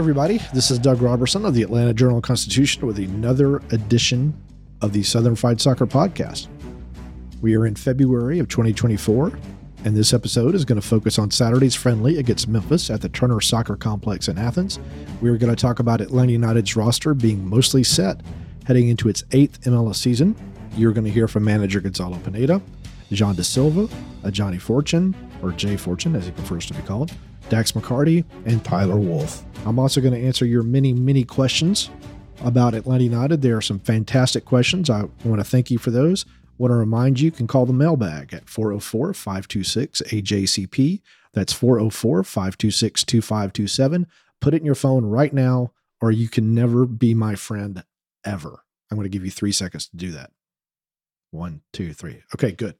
everybody. This is Doug Roberson of the Atlanta Journal Constitution with another edition of the Southern Fried Soccer Podcast. We are in February of 2024, and this episode is going to focus on Saturday's friendly against Memphis at the Turner Soccer Complex in Athens. We are going to talk about Atlanta United's roster being mostly set heading into its eighth MLS season. You're going to hear from manager Gonzalo Pineda, Xande Silva, Ajani Fortune, or Jay Fortune as he prefers to be called, Dax McCarty, and Tyler Wolff. I'm also going to answer your many, many questions about Atlanta United. There are some fantastic questions. I want to thank you for those. I want to remind you, you can call the mailbag at 404 526 AJCP. That's 404 526 2527. Put it in your phone right now, or you can never be my friend ever. I'm going to give you three seconds to do that. One, two, three. Okay, good.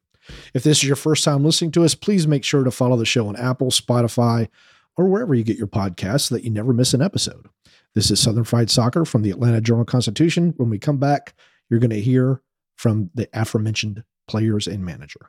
If this is your first time listening to us, please make sure to follow the show on Apple, Spotify, or wherever you get your podcasts so that you never miss an episode. This is Southern Fried Soccer from the Atlanta Journal Constitution. When we come back, you're going to hear from the aforementioned players and manager.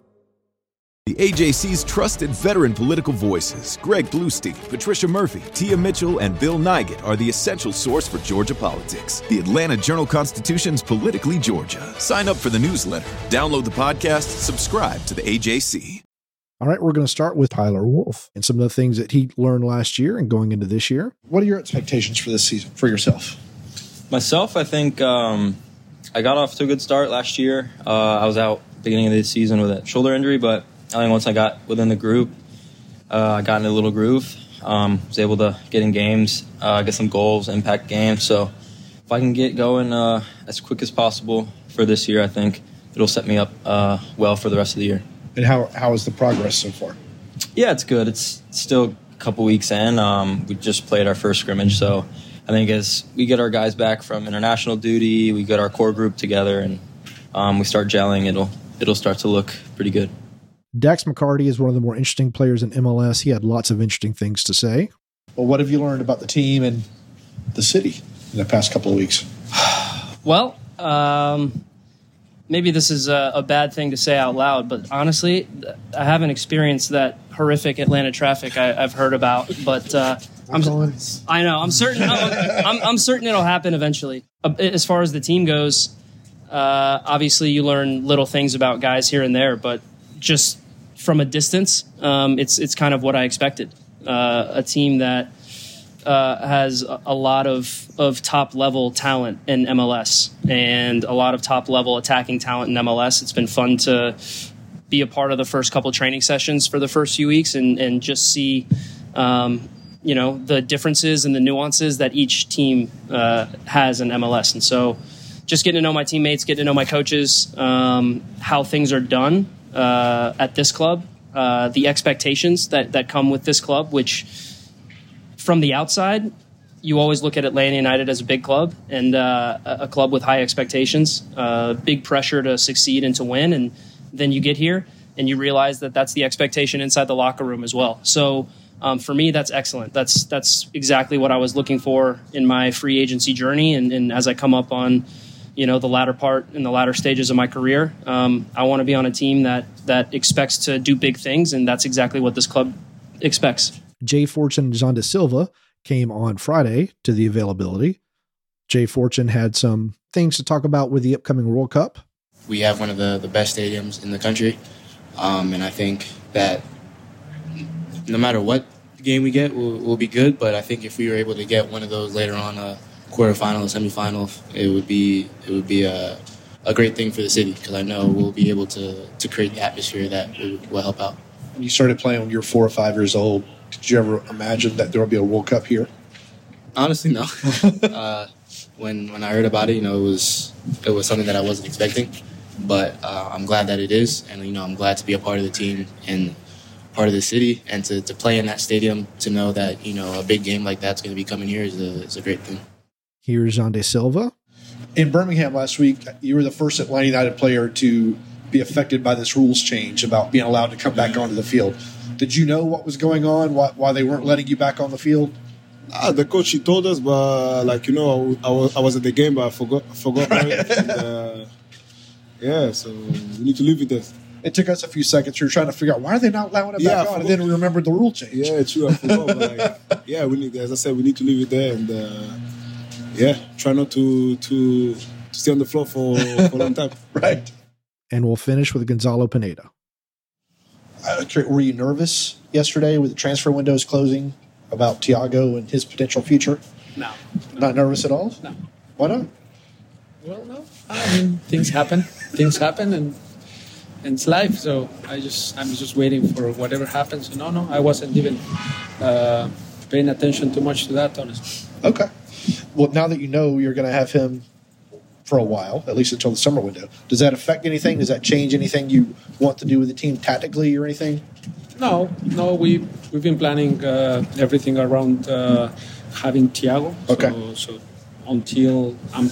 The AJC's trusted veteran political voices, Greg Bluestein, Patricia Murphy, Tia Mitchell, and Bill Nigut, are the essential source for Georgia politics. The Atlanta Journal Constitution's Politically Georgia. Sign up for the newsletter, download the podcast, subscribe to the AJC. All right, we're going to start with Tyler Wolff and some of the things that he learned last year and going into this year. What are your expectations for this season for yourself? Myself, I think um, I got off to a good start last year. Uh, I was out beginning of the season with a shoulder injury, but I think once I got within the group, uh, I got in a little groove. Um, was able to get in games, uh, get some goals, impact games. So if I can get going uh, as quick as possible for this year, I think it'll set me up uh, well for the rest of the year. And how how is the progress so far? Yeah, it's good. It's still a couple weeks in. Um, we just played our first scrimmage, so I think as we get our guys back from international duty, we get our core group together, and um, we start gelling, it'll it'll start to look pretty good. Dax McCarty is one of the more interesting players in MLS. He had lots of interesting things to say. Well, what have you learned about the team and the city in the past couple of weeks? Well, um, maybe this is a, a, bad thing to say out loud, but honestly, I haven't experienced that horrific Atlanta traffic I, have heard about. But uh, I'm, I know I'm certain I'm, I'm, I'm, certain it'll happen eventually. Uh, as far as the team goes, uh, obviously you learn little things about guys here and there, but just from a distance, um, it's it's kind of what I expected. Uh, a team that uh, has a lot of, of top level talent in MLS and a lot of top level attacking talent in MLS. It's been fun to be a part of the first couple training sessions for the first few weeks and, and just see, um, you know, the differences and the nuances that each team uh, has in MLS. And so just getting to know my teammates, getting to know my coaches, um, how things are done uh, at this club, uh, the expectations that, that come with this club, which from the outside, you always look at Atlanta United as a big club and uh, a club with high expectations, uh, big pressure to succeed and to win. And then you get here and you realize that that's the expectation inside the locker room as well. So um, for me, that's excellent. That's that's exactly what I was looking for in my free agency journey. And, and as I come up on you know the latter part in the latter stages of my career. Um, I want to be on a team that that expects to do big things, and that's exactly what this club expects. Jay Fortune and Xande Silva came on Friday to the availability. Jay Fortune had some things to talk about with the upcoming World Cup. We have one of the, the best stadiums in the country, um, and I think that no matter what game we get, we'll, we'll, be good. But I think if we were able to get one of those later on, uh, quarterfinal, semifinal, it would be it would be a, a great thing for the city because I know we'll be able to to create the atmosphere that will, will help out. When you started playing when you were four or five years old, did you ever imagine that there would be a World Cup here? Honestly, no. uh, when when I heard about it, you know, it was it was something that I wasn't expecting, but uh, I'm glad that it is, and you know, I'm glad to be a part of the team and part of the city, and to, to play in that stadium, to know that you know a big game like that's going to be coming here is a, is a great thing. Here's Xande Silva. In Birmingham last week, you were the first Atlanta United player to be affected by this rules change about being allowed to come back onto the field. Did you know what was going on? Why, why they weren't letting you back on the field? Ah, the coach he told us, but like you know, I was, I was at the game, but I forgot forgot. Right. and, uh, yeah, so we need to live with this. It took us a few seconds. We were trying to figure out why are they not allowing it Yeah, back I on, and then we remembered the rule change. Yeah, true. I forgot. but like, yeah, we need. As I said, we need to leave it there, and uh, yeah, try not to to to stay on the floor for, for a long time. right. And we'll finish with Gonzalo Pineda. Uh, were you nervous yesterday with the transfer windows closing about Thiago and his potential future? No. Not nervous at all? No. Why not? Well, no. I mean, things happen. Things happen, and, and it's life. So I just, I'm just waiting for whatever happens. No, no, I wasn't even uh, paying attention too much to that, honestly. Okay. Well, now that you know you're going to have him for a while, at least until the summer window, does that affect anything? Does that change anything you want to do with the team tactically or anything? No, no, we we've been planning uh, everything around uh, having Thiago. Okay. So, so until I'm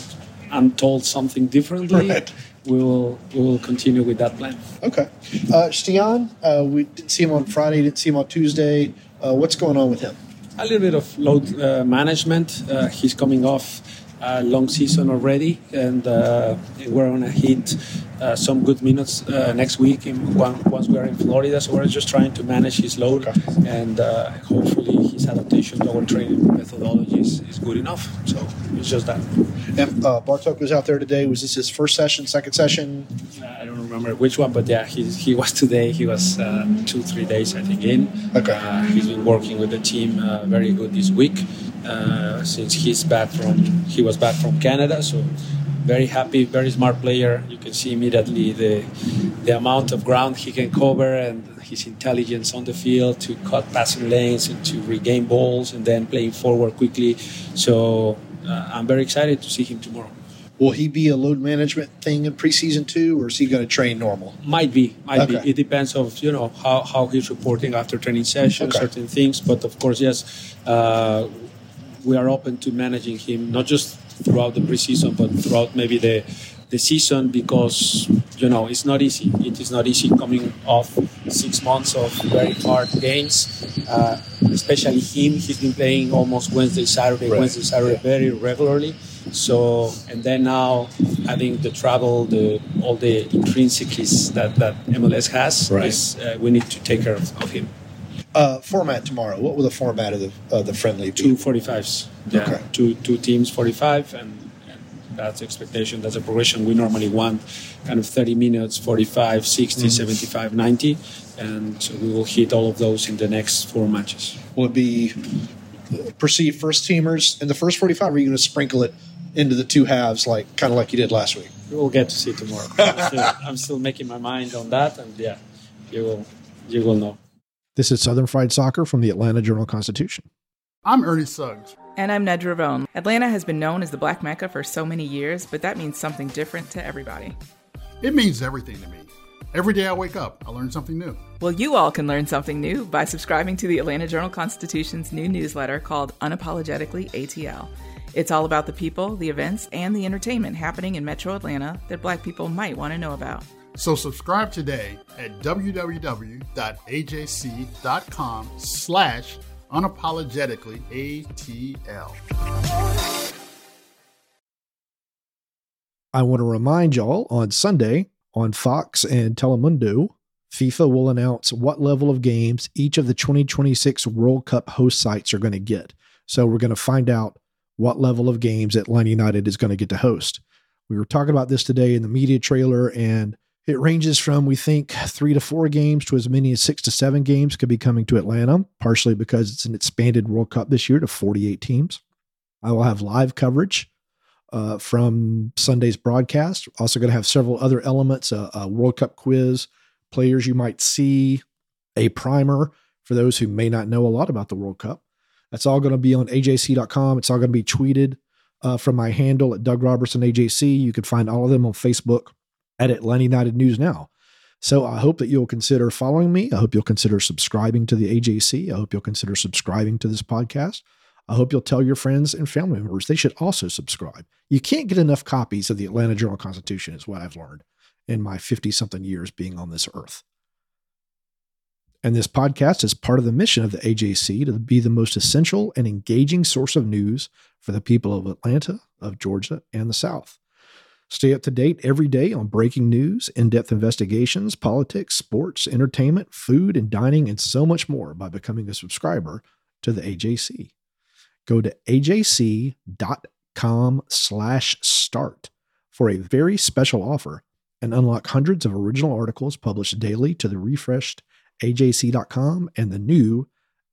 I'm told something differently, Right. we will we will continue with that plan. Okay. Uh, Stian, uh, we didn't see him on Friday, didn't see him on Tuesday. Uh, what's going on with him? A little bit of load uh, management. Uh, he's coming off a long season already, and uh, we're going to hit uh, some good minutes uh, next week in, once we're in Florida. So we're just trying to manage his load, and uh, hopefully adaptation to our training methodology is, is good enough. So it's just that. And uh, Bartosz was out there today. Was this his first session, second session? I don't remember which one, but yeah, he, he was today. He was uh, two, three days, I think, in. Okay. Uh, he's been working with the team uh, very good this week uh, since he's back from he was back from Canada. So very happy, very smart player. You can see immediately the the amount of ground he can cover and his intelligence on the field to cut passing lanes and to regain balls and then playing forward quickly. So uh, I'm very excited to see him tomorrow. Will he be a load management thing in preseason too, or is he going to train normal? Might be, might Okay. be. It depends of you know how, how he's reporting after training sessions, Okay. certain things. But of course, yes, uh, we are open to managing him not just throughout the preseason, but throughout maybe the the season because you know it's not easy. It is not easy coming off six months of very hard games. Uh, especially him, he's been playing almost Wednesday, Saturday, Right. Wednesday, Saturday very regularly. So and then now having the travel, the all the intrinsics that that MLS has, Right. is uh, we need to take care of, of him. Uh, format tomorrow. What will the format of the of the friendly be? Two forty fives. Yeah, Okay. two two teams forty five, and, and that's the expectation. That's a progression we normally want, kind of thirty minutes, 45, 60, Mhm. 75, 90, and so we will hit all of those in the next four matches. Will it be perceived first teamers in the first forty five? Or are you going to sprinkle it into the two halves, like kind of like you did last week? We'll get to see tomorrow. I'm still, I'm still making my mind on that, and yeah, you will you will know. This is Southern Fried Soccer from the Atlanta Journal Constitution. I'm Ernie Suggs. And I'm Nedra Rhone. Atlanta has been known as the Black Mecca for so many years, but that means something different to everybody. It means everything to me. Every day I wake up, I learn something new. Well, you all can learn something new by subscribing to the Atlanta Journal Constitution's new newsletter called Unapologetically ATL. It's all about the people, the events, and the entertainment happening in metro Atlanta that black people might want to know about. So subscribe today at www.ajc.com slash unapologetically ATL. I want to remind y'all on Sunday on Fox and Telemundo, FIFA will announce what level of games each of the 2026 World Cup host sites are going to get. So we're going to find out what level of games Atlanta United is going to get to host. We were talking about this today in the media trailer, and it ranges from, we think, three to four games to as many as six to seven games could be coming to Atlanta, partially because it's an expanded World Cup this year to 48 teams. I will have live coverage uh, from Sunday's broadcast. Also, going to have several other elements a, a World Cup quiz, players you might see, a primer for those who may not know a lot about the World Cup. That's all going to be on ajc.com. It's all going to be tweeted uh, from my handle at Doug Roberson AJC. You can find all of them on Facebook at Atlanta United News Now. So I hope that you'll consider following me. I hope you'll consider subscribing to the AJC. I hope you'll consider subscribing to this podcast. I hope you'll tell your friends and family members they should also subscribe. You can't get enough copies of the Atlanta Journal Constitution, is what I've learned in my 50 something years being on this earth. And this podcast is part of the mission of the AJC to be the most essential and engaging source of news for the people of Atlanta, of Georgia, and the South. Stay up to date every day on breaking news, in depth investigations, politics, sports, entertainment, food, and dining, and so much more by becoming a subscriber to the AJC go to ajc.com slash start for a very special offer and unlock hundreds of original articles published daily to the refreshed ajc.com and the new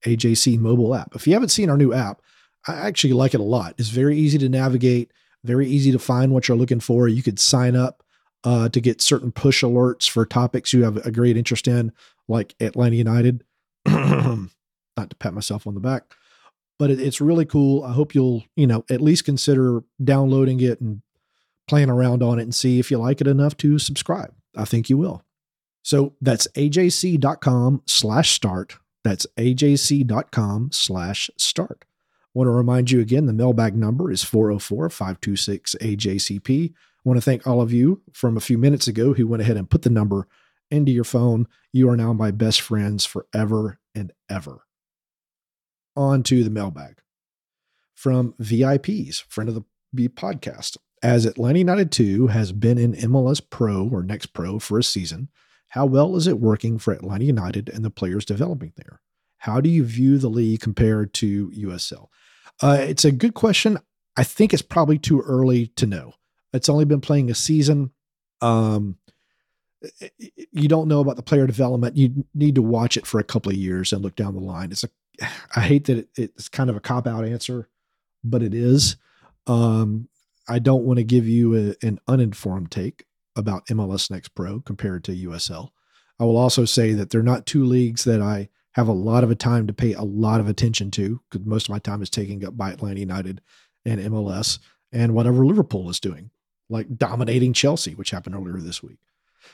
AJC mobile app. If you haven't seen our new app, I actually like it a lot. It's very easy to navigate, very easy to find what you're looking for. You could sign up uh, to get certain push alerts for topics you have a great interest in, like Atlanta United. Not to pat myself on the back but it, it's really cool. I hope you'll, you know, at least consider downloading it and playing around on it and see if you like it enough to subscribe. I think you will. So that's ajc.com slash start. That's ajc.com slash start. Want to remind you again the mailbag number is 404 526 AJCP. I want to thank all of you from a few minutes ago who went ahead and put the number into your phone. You are now my best friends forever and ever On to the mailbag from VIPs, friend of the B podcast. As Atlanta United 2 has been in MLS Pro or Next Pro for a season, how well is it working for Atlanta United and the players developing there? How do you view the league compared to USL? Uh, it's a good question. I think it's probably too early to know. It's only been playing a season. Um, you don't know about the player development. You need to watch it for a couple of years and look down the line. It's a I hate that it, it's kind of a cop out answer, but it is. Um, I don't want to give you a, an uninformed take about MLS Next Pro compared to USL. I will also say that they're not two leagues that I have a lot of a time to pay a lot of attention to because most of my time is taken up by Atlanta United and MLS and whatever Liverpool is doing, like dominating Chelsea, which happened earlier this week.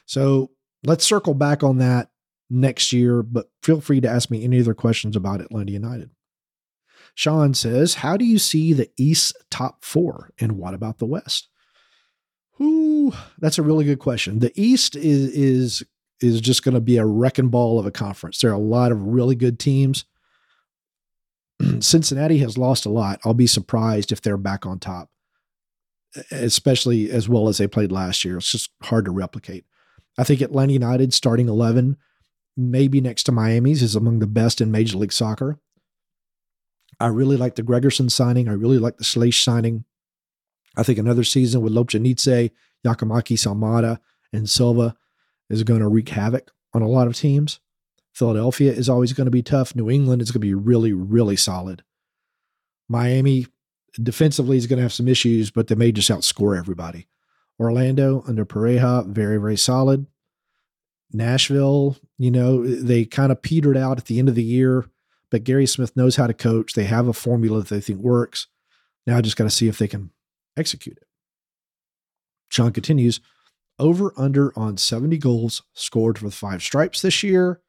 So let's circle back on that next year, but feel free to ask me any other questions about Atlanta United. Sean says, How do you see the East top four? And what about the West? Ooh, that's a really good question. The East is is is just going to be a wrecking ball of a conference. There are a lot of really good teams. Cincinnati has lost a lot. I'll be surprised if they're back on top, especially as well as they played last year. It's just hard to replicate. I think Atlanta United starting 11 maybe next to Miami's, is among the best in Major League Soccer. I really like the Gregersen signing. I really like the Slisz signing. I think another season with Lobjanidze, Giakoumakis, Almada, and Silva is going to wreak havoc on a lot of teams. Philadelphia is always going to be tough. New England is going to be really, really solid. Miami defensively is going to have some issues, but they may just outscore everybody. Orlando under Pareja, very, very solid. Nashville, you know, they kind of petered out at the end of the year, but Gary Smith knows how to coach. They have a formula that they think works. Now I just got to see if they can execute it. Sean continues over under on 70 goals scored for the five stripes this year.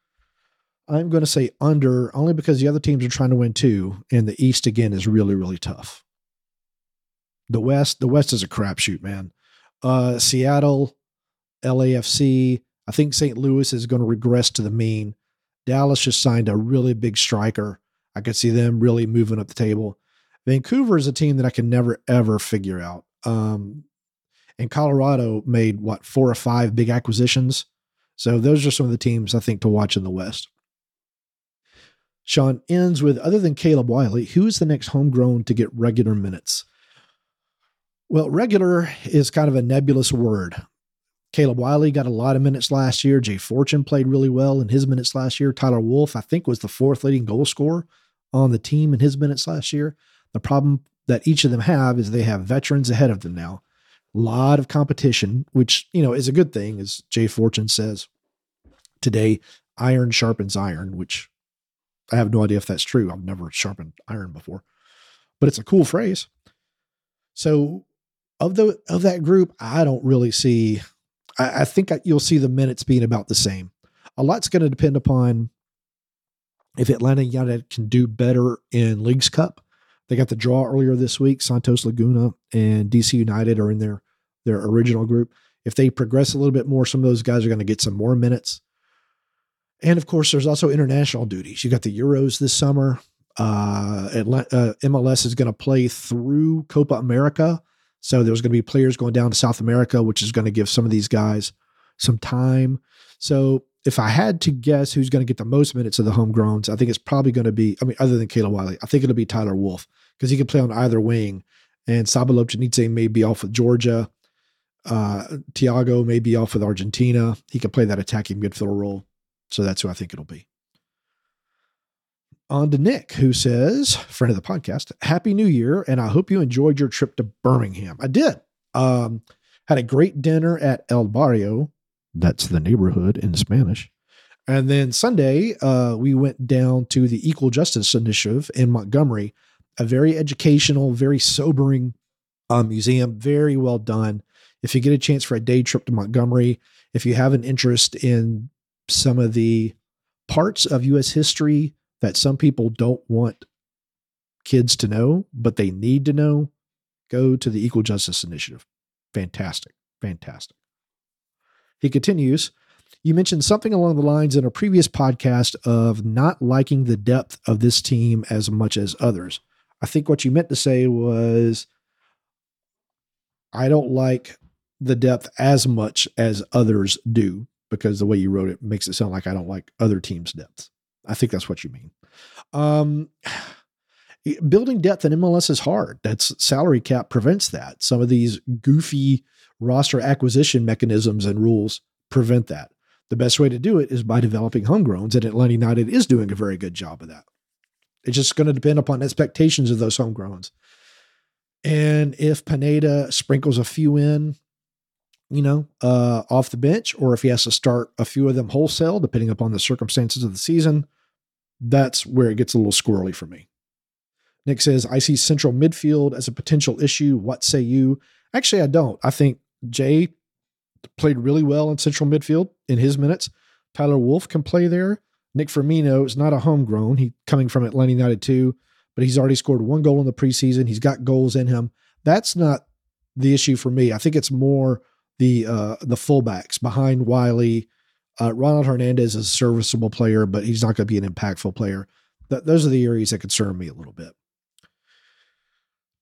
I'm going to say under only because the other teams are trying to win too, and the East again is really, really tough. The West, the West is a crapshoot, man. Uh, Seattle, LAFC, I think St. Louis is going to regress to the mean. Dallas just signed a really big striker. I could see them really moving up the table. Vancouver is a team that I can never ever figure out. Um, and Colorado made what four or five big acquisitions. So those are some of the teams I think to watch in the West. Sean ends with other than Caleb Wiley, who is the next homegrown to get regular minutes? Well, regular is kind of a nebulous word. Caleb Wiley got a lot of minutes last year. Jay Fortune played really well in his minutes last year. Tyler Wolff, I think, was the fourth leading goal scorer on the team in his minutes last year. The problem that each of them have is they have veterans ahead of them now. Lot of competition, which, you know, is a good thing, as Jay Fortune says. Today, iron sharpens iron, which I have no idea if that's true. I've never sharpened iron before, but it's a cool phrase. So, of the of that group, I don't really see I, I think you'll see the minutes being about the same. A lot's going to depend upon if Atlanta United can do better in Leagues Cup. They got the draw earlier this week. Santos Laguna and DC United are in their their original group. If they progress a little bit more, some of those guys are going to get some more minutes. And of course, there's also international duties. You got the Euros this summer. Uh, Atlanta, uh, MLS is going to play through Copa America. So there's going to be players going down to South America, which is going to give some of these guys some time. So if I had to guess who's going to get the most minutes of the homegrowns, I think it's probably going to be, I mean, other than Caleb Wiley, I think it'll be Tyler Wolff because he can play on either wing. And Saba Lobjanidze may be off with Georgia. Uh, Thiago may be off with Argentina. He can play that attacking midfielder role. So that's who I think it'll be. On to Nick, who says, friend of the podcast, Happy New Year, and I hope you enjoyed your trip to Birmingham. I did. Um, had a great dinner at El Barrio. That's the neighborhood in Spanish. And then Sunday, uh, we went down to the Equal Justice Initiative in Montgomery, a very educational, very sobering uh, museum, very well done. If you get a chance for a day trip to Montgomery, if you have an interest in some of the parts of U.S. history that some people don't want kids to know, but they need to know, go to the Equal Justice Initiative. Fantastic. Fantastic. He continues, you mentioned something along the lines in a previous podcast of not liking the depth of this team as much as others. I think what you meant to say was, I don't like the depth as much as others do because the way you wrote it makes it sound like I don't like other teams' depths. I think that's what you mean. Um, building depth in MLS is hard. That's salary cap prevents that. Some of these goofy roster acquisition mechanisms and rules prevent that. The best way to do it is by developing homegrowns, and Atlanta United is doing a very good job of that. It's just going to depend upon expectations of those homegrowns. And if Pineda sprinkles a few in, you know, uh, off the bench, or if he has to start a few of them wholesale, depending upon the circumstances of the season, that's where it gets a little squirrely for me. Nick says, I see central midfield as a potential issue. What say you? Actually, I don't. I think Jay played really well in central midfield in his minutes. Tyler Wolff can play there. Nick Firmino is not a homegrown. He coming from Atlanta United too, but he's already scored one goal in the preseason. He's got goals in him. That's not the issue for me. I think it's more the uh, the fullbacks behind Wiley. Uh, Ronald Hernandez is a serviceable player, but he's not going to be an impactful player. Th- those are the areas that concern me a little bit.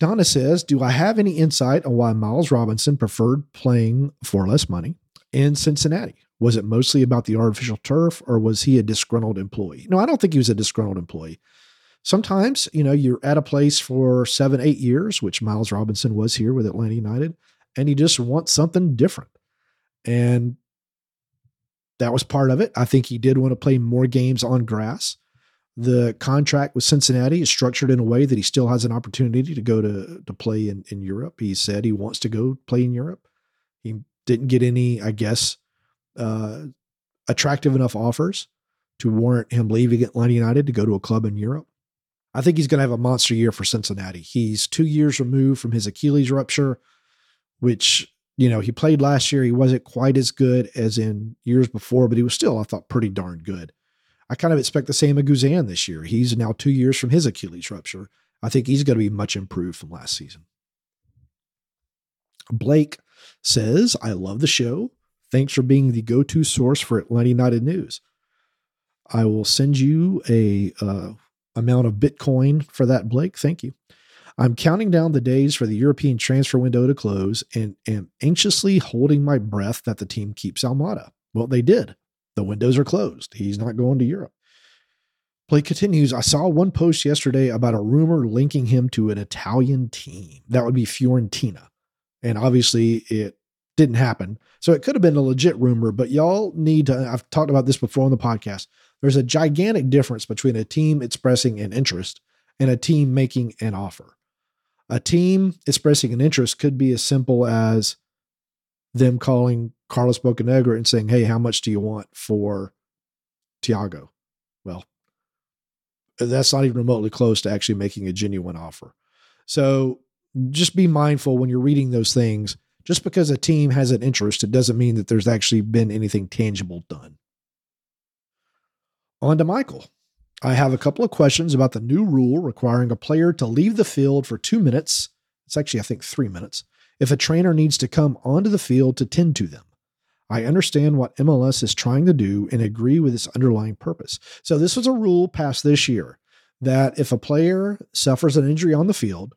Donna says, Do I have any insight on why Miles Robinson preferred playing for less money in Cincinnati? Was it mostly about the artificial turf or was he a disgruntled employee? No, I don't think he was a disgruntled employee. Sometimes, you know, you're at a place for seven, eight years, which Miles Robinson was here with Atlanta United, and you just want something different. And that was part of it. I think he did want to play more games on grass. The contract with Cincinnati is structured in a way that he still has an opportunity to go to to play in, in Europe. He said he wants to go play in Europe. He didn't get any, I guess, uh, attractive enough offers to warrant him leaving Atlanta United to go to a club in Europe. I think he's going to have a monster year for Cincinnati. He's two years removed from his Achilles rupture, which, you know, he played last year. He wasn't quite as good as in years before, but he was still, I thought, pretty darn good. I kind of expect the same of Guzan this year. He's now two years from his Achilles rupture. I think he's going to be much improved from last season. Blake says, I love the show. Thanks for being the go to source for Atlanta United news. I will send you a uh, amount of Bitcoin for that, Blake. Thank you. I'm counting down the days for the European transfer window to close and am anxiously holding my breath that the team keeps Almada. Well, they did. The windows are closed. He's not going to Europe. Play continues. I saw one post yesterday about a rumor linking him to an Italian team. That would be Fiorentina. And obviously, it didn't happen. So it could have been a legit rumor, but y'all need to. I've talked about this before on the podcast. There's a gigantic difference between a team expressing an interest and a team making an offer. A team expressing an interest could be as simple as them calling Carlos Bocanegra and saying, Hey, how much do you want for Thiago?" Well, that's not even remotely close to actually making a genuine offer. So just be mindful when you're reading those things. Just because a team has an interest, it doesn't mean that there's actually been anything tangible done. On to Michael. I have a couple of questions about the new rule requiring a player to leave the field for two minutes. It's actually, I think, three minutes if a trainer needs to come onto the field to tend to them. I understand what MLS is trying to do and agree with its underlying purpose. So, this was a rule passed this year that if a player suffers an injury on the field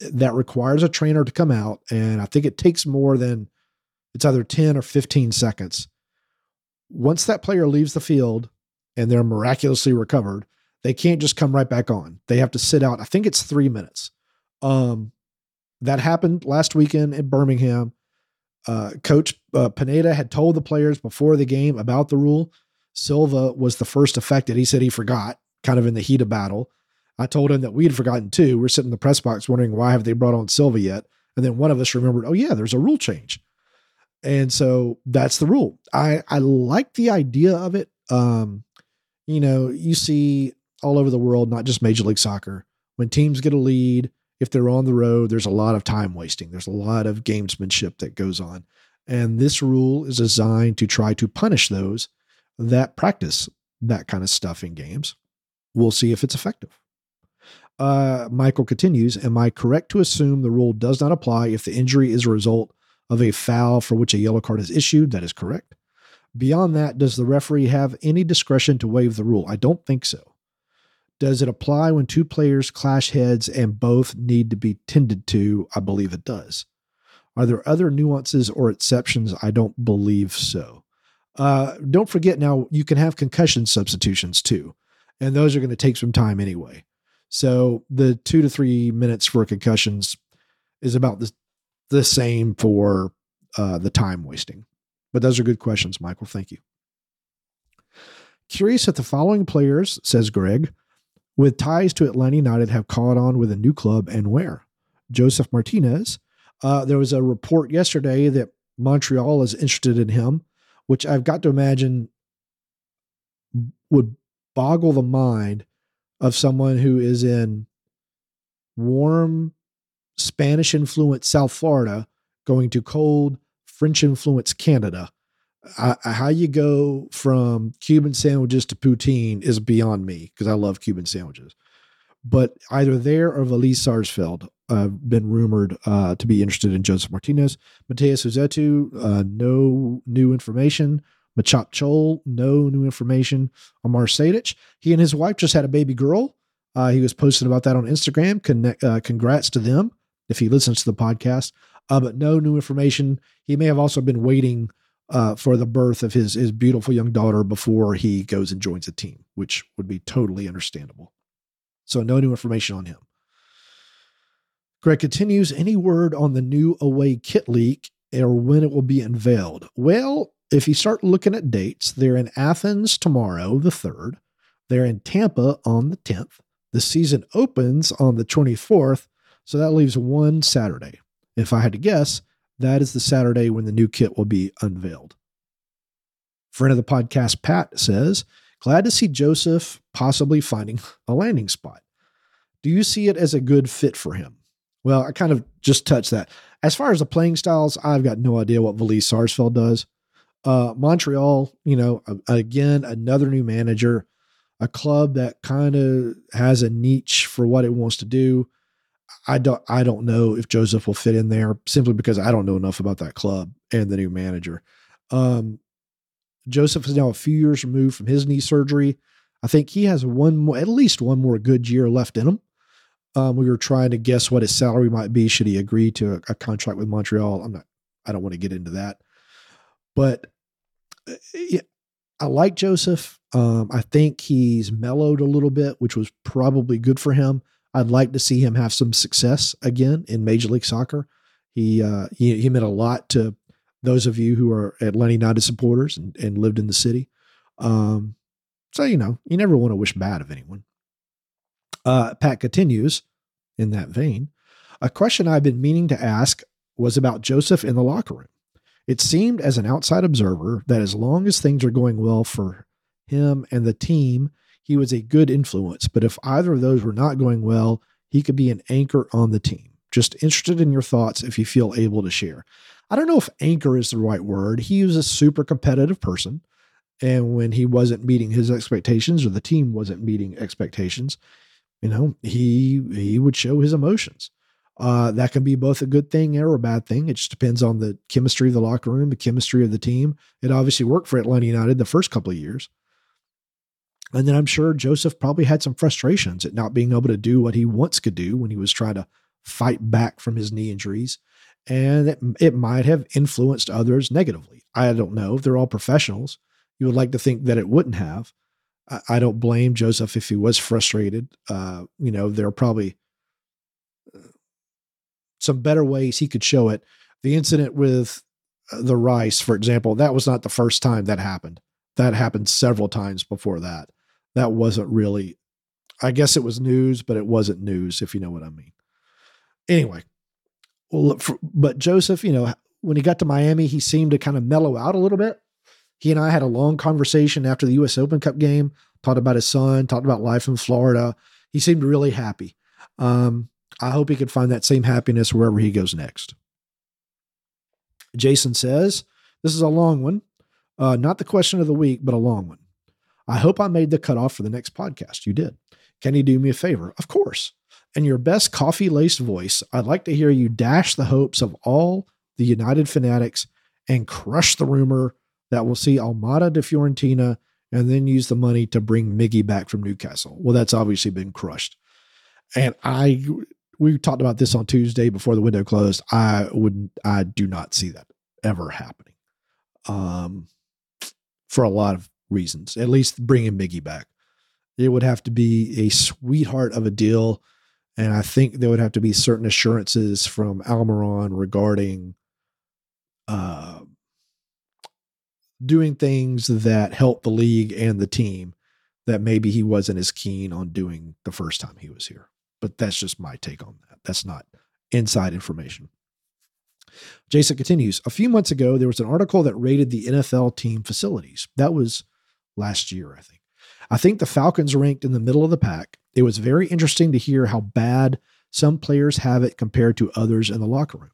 that requires a trainer to come out, and I think it takes more than it's either 10 or 15 seconds. Once that player leaves the field, and they're miraculously recovered, they can't just come right back on. They have to sit out. I think it's three minutes. Um, that happened last weekend in Birmingham. Uh, Coach uh, Pineda had told the players before the game about the rule. Silva was the first affected. He said he forgot, kind of in the heat of battle. I told him that we had forgotten too. We're sitting in the press box wondering why have they brought on Silva yet? And then one of us remembered, oh yeah, there's a rule change. And so that's the rule. I I like the idea of it. Um, you know, you see all over the world, not just Major League Soccer, when teams get a lead, if they're on the road, there's a lot of time wasting. There's a lot of gamesmanship that goes on. And this rule is designed to try to punish those that practice that kind of stuff in games. We'll see if it's effective. Uh, Michael continues Am I correct to assume the rule does not apply if the injury is a result of a foul for which a yellow card is issued? That is correct. Beyond that, does the referee have any discretion to waive the rule? I don't think so. Does it apply when two players clash heads and both need to be tended to? I believe it does. Are there other nuances or exceptions? I don't believe so. Uh, don't forget now, you can have concussion substitutions too, and those are going to take some time anyway. So the two to three minutes for concussions is about the, the same for uh, the time wasting. But those are good questions, Michael. Thank you. Curious that the following players, says Greg, with ties to Atlanta United have caught on with a new club and where? Josef Martinez. Uh, there was a report yesterday that Montreal is interested in him, which I've got to imagine would boggle the mind of someone who is in warm Spanish influenced South Florida going to cold French influenced Canada. Uh, how you go from Cuban sandwiches to poutine is beyond me because I love Cuban sandwiches. But either there or Vélez Sarsfield have uh, been rumored uh, to be interested in Josef Martinez. Matheus Rossetto, uh, no new information. Machop Chol, no new information. Amar Sejdic, he and his wife just had a baby girl. Uh, he was posting about that on Instagram. Connect, uh, congrats to them if he listens to the podcast uh, but no new information. He may have also been waiting uh, for the birth of his his beautiful young daughter before he goes and joins the team, which would be totally understandable. So no new information on him. Greg continues. Any word on the new away kit leak or when it will be unveiled? Well, if you start looking at dates, they're in Athens tomorrow, the third. They're in Tampa on the 10th. The season opens on the 24th, so that leaves one Saturday. If I had to guess, that is the Saturday when the new kit will be unveiled. Friend of the podcast, Pat, says, Glad to see Josef possibly finding a landing spot. Do you see it as a good fit for him? Well, I kind of just touched that. As far as the playing styles, I've got no idea what Vélez Sarsfield does. Uh, Montreal, you know, again, another new manager, a club that kind of has a niche for what it wants to do. I don't I don't know if Josef will fit in there simply because I don't know enough about that club and the new manager. Um, Josef is now a few years removed from his knee surgery. I think he has one more, at least one more good year left in him. Um, we were trying to guess what his salary might be should he agree to a, a contract with Montreal. I'm not. I don't want to get into that, but uh, yeah, I like Josef. Um, I think he's mellowed a little bit, which was probably good for him. I'd like to see him have some success again in Major League Soccer. He uh, he, he meant a lot to those of you who are Atlanta United supporters and, and lived in the city. Um, so you know, you never want to wish bad of anyone. Uh, Pat continues in that vein. A question I've been meaning to ask was about Josef in the locker room. It seemed as an outside observer that as long as things are going well for him and the team, he was a good influence, but if either of those were not going well, he could be an anchor on the team. Just interested in your thoughts if you feel able to share. I don't know if anchor is the right word. He was a super competitive person. And when he wasn't meeting his expectations or the team wasn't meeting expectations, you know, he he would show his emotions. Uh, that can be both a good thing or a bad thing. It just depends on the chemistry of the locker room, the chemistry of the team. It obviously worked for Atlanta United the first couple of years. And then I'm sure Josef probably had some frustrations at not being able to do what he once could do when he was trying to fight back from his knee injuries. And it, it might have influenced others negatively. I don't know. If they're all professionals. You would like to think that it wouldn't have. I, I don't blame Josef if he was frustrated. Uh, you know, there are probably uh, some better ways he could show it. The incident with uh, the rice, for example, that was not the first time that happened. That happened several times before that. That wasn't really, I guess it was news, but it wasn't news, if you know what I mean. Anyway, well, for, but Josef, you know, when he got to Miami, he seemed to kind of mellow out a little bit. He and I had a long conversation after the U.S. Open Cup game, talked about his son, talked about life in Florida. He seemed really happy. Um, I hope he could find that same happiness wherever he goes next. Jason says, This is a long one. Uh, not the question of the week, but a long one. I hope I made the cutoff for the next podcast. You did. Can you do me a favor? Of course. In your best coffee laced voice, I'd like to hear you dash the hopes of all the United fanatics and crush the rumor that we'll see Almada de Fiorentina and then use the money to bring Miggy back from Newcastle. Well, that's obviously been crushed. And I we talked about this on Tuesday before the window closed. I wouldn't I do not see that ever happening. Um for a lot of reasons. At least bringing Miggy back. It would have to be a sweetheart of a deal. And I think there would have to be certain assurances from Almiron regarding uh, doing things that help the league and the team that maybe he wasn't as keen on doing the first time he was here. But that's just my take on that. That's not inside information. Jason continues A few months ago, there was an article that rated the NFL team facilities. That was last year, I think. I think the Falcons ranked in the middle of the pack. It was very interesting to hear how bad some players have it compared to others in the locker room.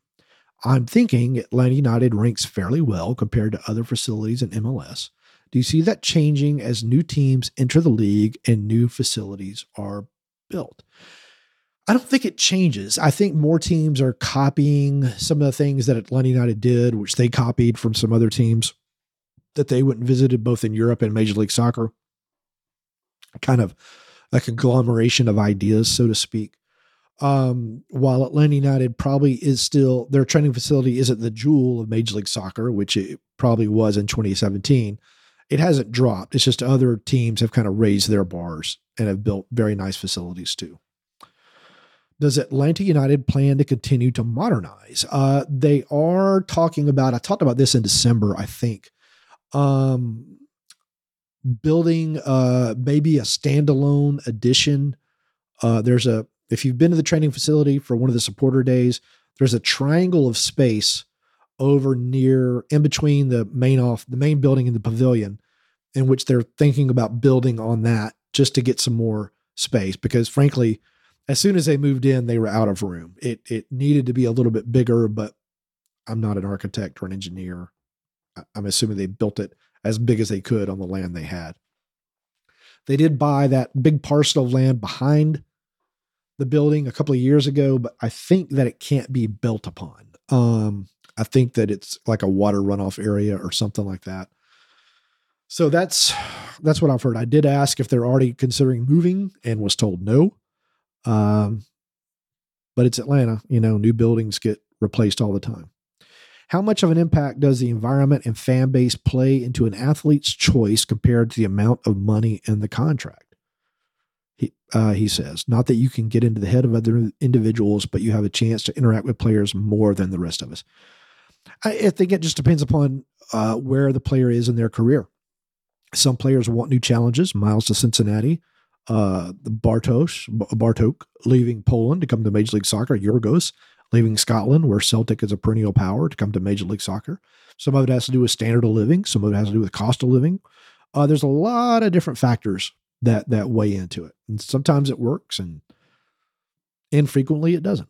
I'm thinking Atlanta United ranks fairly well compared to other facilities in MLS. Do you see that changing as new teams enter the league and new facilities are built? I don't think it changes. I think more teams are copying some of the things that Atlanta United did, which they copied from some other teams that they went and visited both in Europe and Major League Soccer. Kind of a conglomeration of ideas, so to speak. Um, while Atlanta United probably is still their training facility isn't the jewel of Major League Soccer, which it probably was in 2017, it hasn't dropped. It's just other teams have kind of raised their bars and have built very nice facilities too. Does Atlanta United plan to continue to modernize? Uh, they are talking about, I talked about this in December, I think. Um, building uh, maybe a standalone edition. Uh, there's a if you've been to the training facility for one of the supporter days, there's a triangle of space over near in between the main off the main building and the pavilion, in which they're thinking about building on that just to get some more space. Because frankly, as soon as they moved in, they were out of room. It it needed to be a little bit bigger, but I'm not an architect or an engineer. I'm assuming they built it as big as they could on the land they had. They did buy that big parcel of land behind the building a couple of years ago, but I think that it can't be built upon. Um, I think that it's like a water runoff area or something like that. So that's that's what I've heard. I did ask if they're already considering moving and was told no. Um, but it's Atlanta, you know, new buildings get replaced all the time. How much of an impact does the environment and fan base play into an athlete's choice compared to the amount of money in the contract? He, uh, he says, not that you can get into the head of other individuals, but you have a chance to interact with players more than the rest of us. I, I think it just depends upon uh, where the player is in their career. Some players want new challenges. Miles to Cincinnati, uh, Bartosz Bartok leaving Poland to come to Major League Soccer. Yorgos leaving Scotland, where Celtic is a perennial power, to come to Major League Soccer. Some of it has to do with standard of living. Some of it has to do with cost of living. Uh, there's a lot of different factors that that weigh into it, and sometimes it works, and infrequently it doesn't.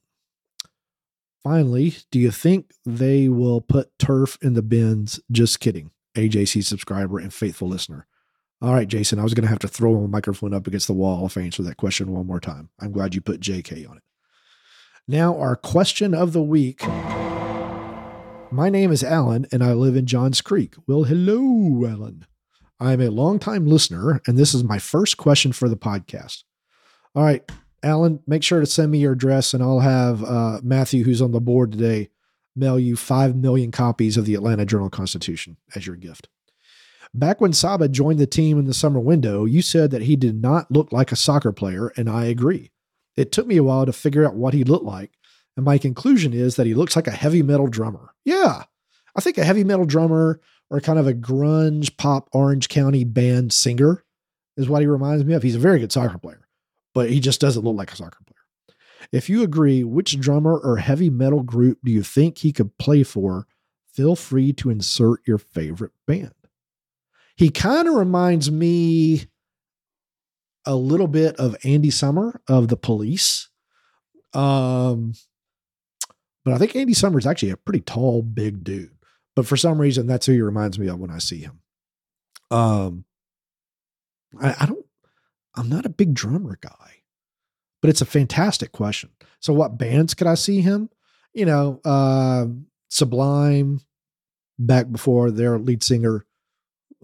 Finally, do you think they will put turf in the bins? Just kidding. AJC subscriber and faithful listener. All right, Jason, I was going to have to throw my microphone up against the wall if I answer that question one more time. I'm glad you put JK on it. Now, our question of the week. My name is Alan, and I live in Johns Creek. Well, hello, Alan. I'm a longtime listener, and this is my first question for the podcast. All right, Alan, make sure to send me your address, and I'll have uh, Matthew, who's on the board today, mail you 5 million copies of the Atlanta Journal Constitution as your gift. Back when Saba joined the team in the summer window, you said that he did not look like a soccer player, and I agree. It took me a while to figure out what he looked like, and my conclusion is that he looks like a heavy metal drummer. Yeah, I think a heavy metal drummer or kind of a grunge pop Orange County band singer is what he reminds me of. He's a very good soccer player, but he just doesn't look like a soccer player. If you agree, which drummer or heavy metal group do you think he could play for? Feel free to insert your favorite band. He kind of reminds me a little bit of Andy Summer of the Police. Um, but I think Andy Summer is actually a pretty tall, big dude. But for some reason, that's who he reminds me of when I see him. Um, I, I don't. I'm not a big drummer guy, but it's a fantastic question. So, what bands could I see him? You know, uh, Sublime, back before their lead singer,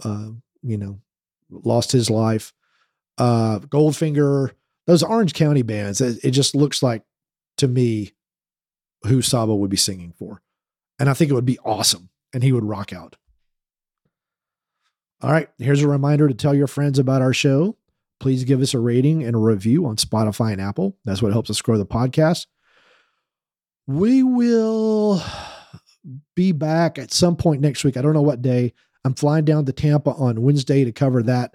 uh, you know, lost his life. Uh, Goldfinger, those Orange County bands. It, it just looks like to me who Saba would be singing for. And I think it would be awesome and he would rock out. All right, here's a reminder to tell your friends about our show. Please give us a rating and a review on Spotify and Apple. That's what helps us grow the podcast. We will be back at some point next week. I don't know what day. I'm flying down to Tampa on Wednesday to cover that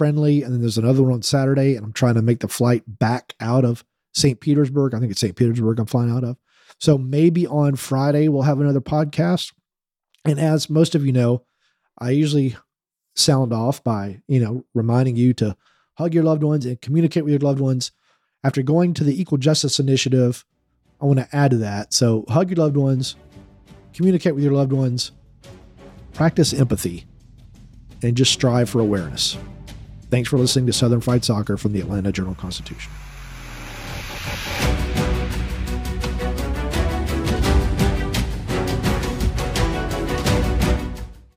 friendly. And then there's another one on Saturday. And I'm trying to make the flight back out of St. Petersburg. I think it's St. Petersburg I'm flying out of. So maybe on Friday we'll have another podcast. And as most of you know, I usually sound off by, you know, reminding you to hug your loved ones and communicate with your loved ones. After going to the Equal Justice Initiative, I want to add to that. So hug your loved ones, communicate with your loved ones, practice empathy, and just strive for awareness. Thanks for listening to Southern Fried Soccer from the Atlanta Journal Constitution.